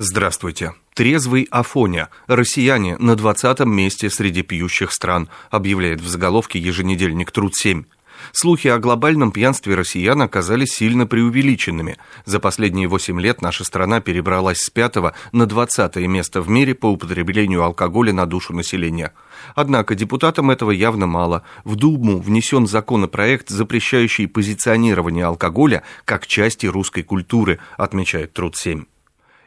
Здравствуйте. Трезвый Афоня. Россияне на 20-м месте среди пьющих стран, объявляет в заголовке еженедельник «Труд-7». Слухи о глобальном пьянстве россиян оказались сильно преувеличенными. За последние 8 лет наша страна перебралась с 5 на 20 место в мире по употреблению алкоголя на душу населения. Однако депутатам этого явно мало. В Думу внесен законопроект, запрещающий позиционирование алкоголя как части русской культуры, отмечает Труд-7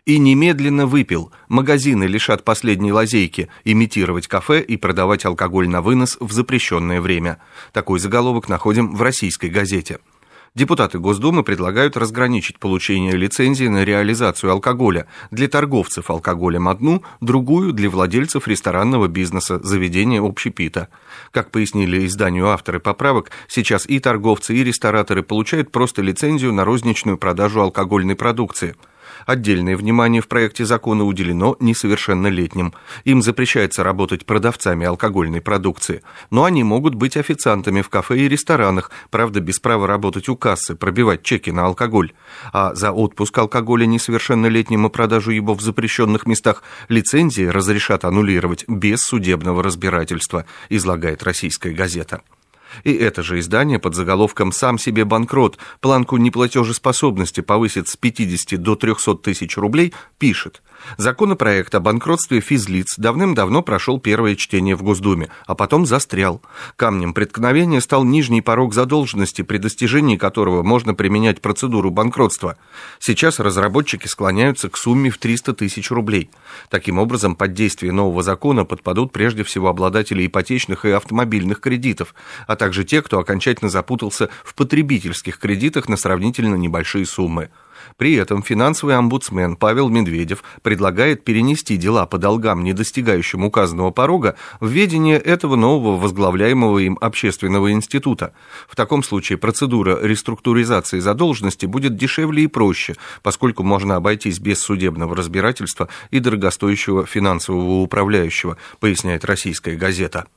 и немедленно выпил. Магазины лишат последней лазейки имитировать кафе и продавать алкоголь на вынос в запрещенное время. Такой заголовок находим в российской газете. Депутаты Госдумы предлагают разграничить получение лицензии на реализацию алкоголя для торговцев алкоголем одну, другую для владельцев ресторанного бизнеса, заведения общепита. Как пояснили изданию авторы поправок, сейчас и торговцы, и рестораторы получают просто лицензию на розничную продажу алкогольной продукции – Отдельное внимание в проекте закона уделено несовершеннолетним. Им запрещается работать продавцами алкогольной продукции, но они могут быть официантами в кафе и ресторанах, правда, без права работать у кассы, пробивать чеки на алкоголь. А за отпуск алкоголя несовершеннолетним и продажу его в запрещенных местах лицензии разрешат аннулировать без судебного разбирательства, излагает российская газета. И это же издание под заголовком «Сам себе банкрот. Планку неплатежеспособности повысит с 50 до 300 тысяч рублей» пишет. Законопроект о банкротстве физлиц давным-давно прошел первое чтение в Госдуме, а потом застрял. Камнем преткновения стал нижний порог задолженности, при достижении которого можно применять процедуру банкротства. Сейчас разработчики склоняются к сумме в 300 тысяч рублей. Таким образом, под действие нового закона подпадут прежде всего обладатели ипотечных и автомобильных кредитов, а также те, кто окончательно запутался в потребительских кредитах на сравнительно небольшие суммы. При этом финансовый омбудсмен Павел Медведев предлагает перенести дела по долгам, не достигающим указанного порога, в ведение этого нового возглавляемого им общественного института. В таком случае процедура реструктуризации задолженности будет дешевле и проще, поскольку можно обойтись без судебного разбирательства и дорогостоящего финансового управляющего, поясняет российская газета.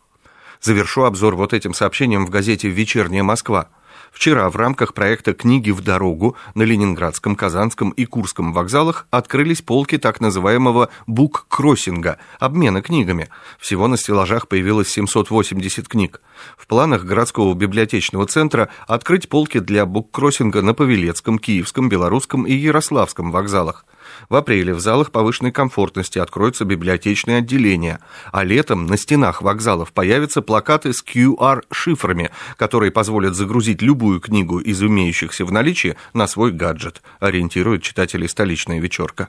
Завершу обзор вот этим сообщением в газете «Вечерняя Москва». Вчера в рамках проекта «Книги в дорогу» на Ленинградском, Казанском и Курском вокзалах открылись полки так называемого бук-кроссинга – обмена книгами. Всего на стеллажах появилось 780 книг. В планах городского библиотечного центра открыть полки для бук-кроссинга на Павелецком, Киевском, Белорусском и Ярославском вокзалах. В апреле в залах повышенной комфортности откроются библиотечные отделения, а летом на стенах вокзалов появятся плакаты с QR-шифрами, которые позволят загрузить любую книгу из имеющихся в наличии на свой гаджет, ориентирует читателей столичная вечерка.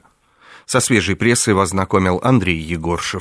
Со свежей прессой вас знакомил Андрей Егоршев.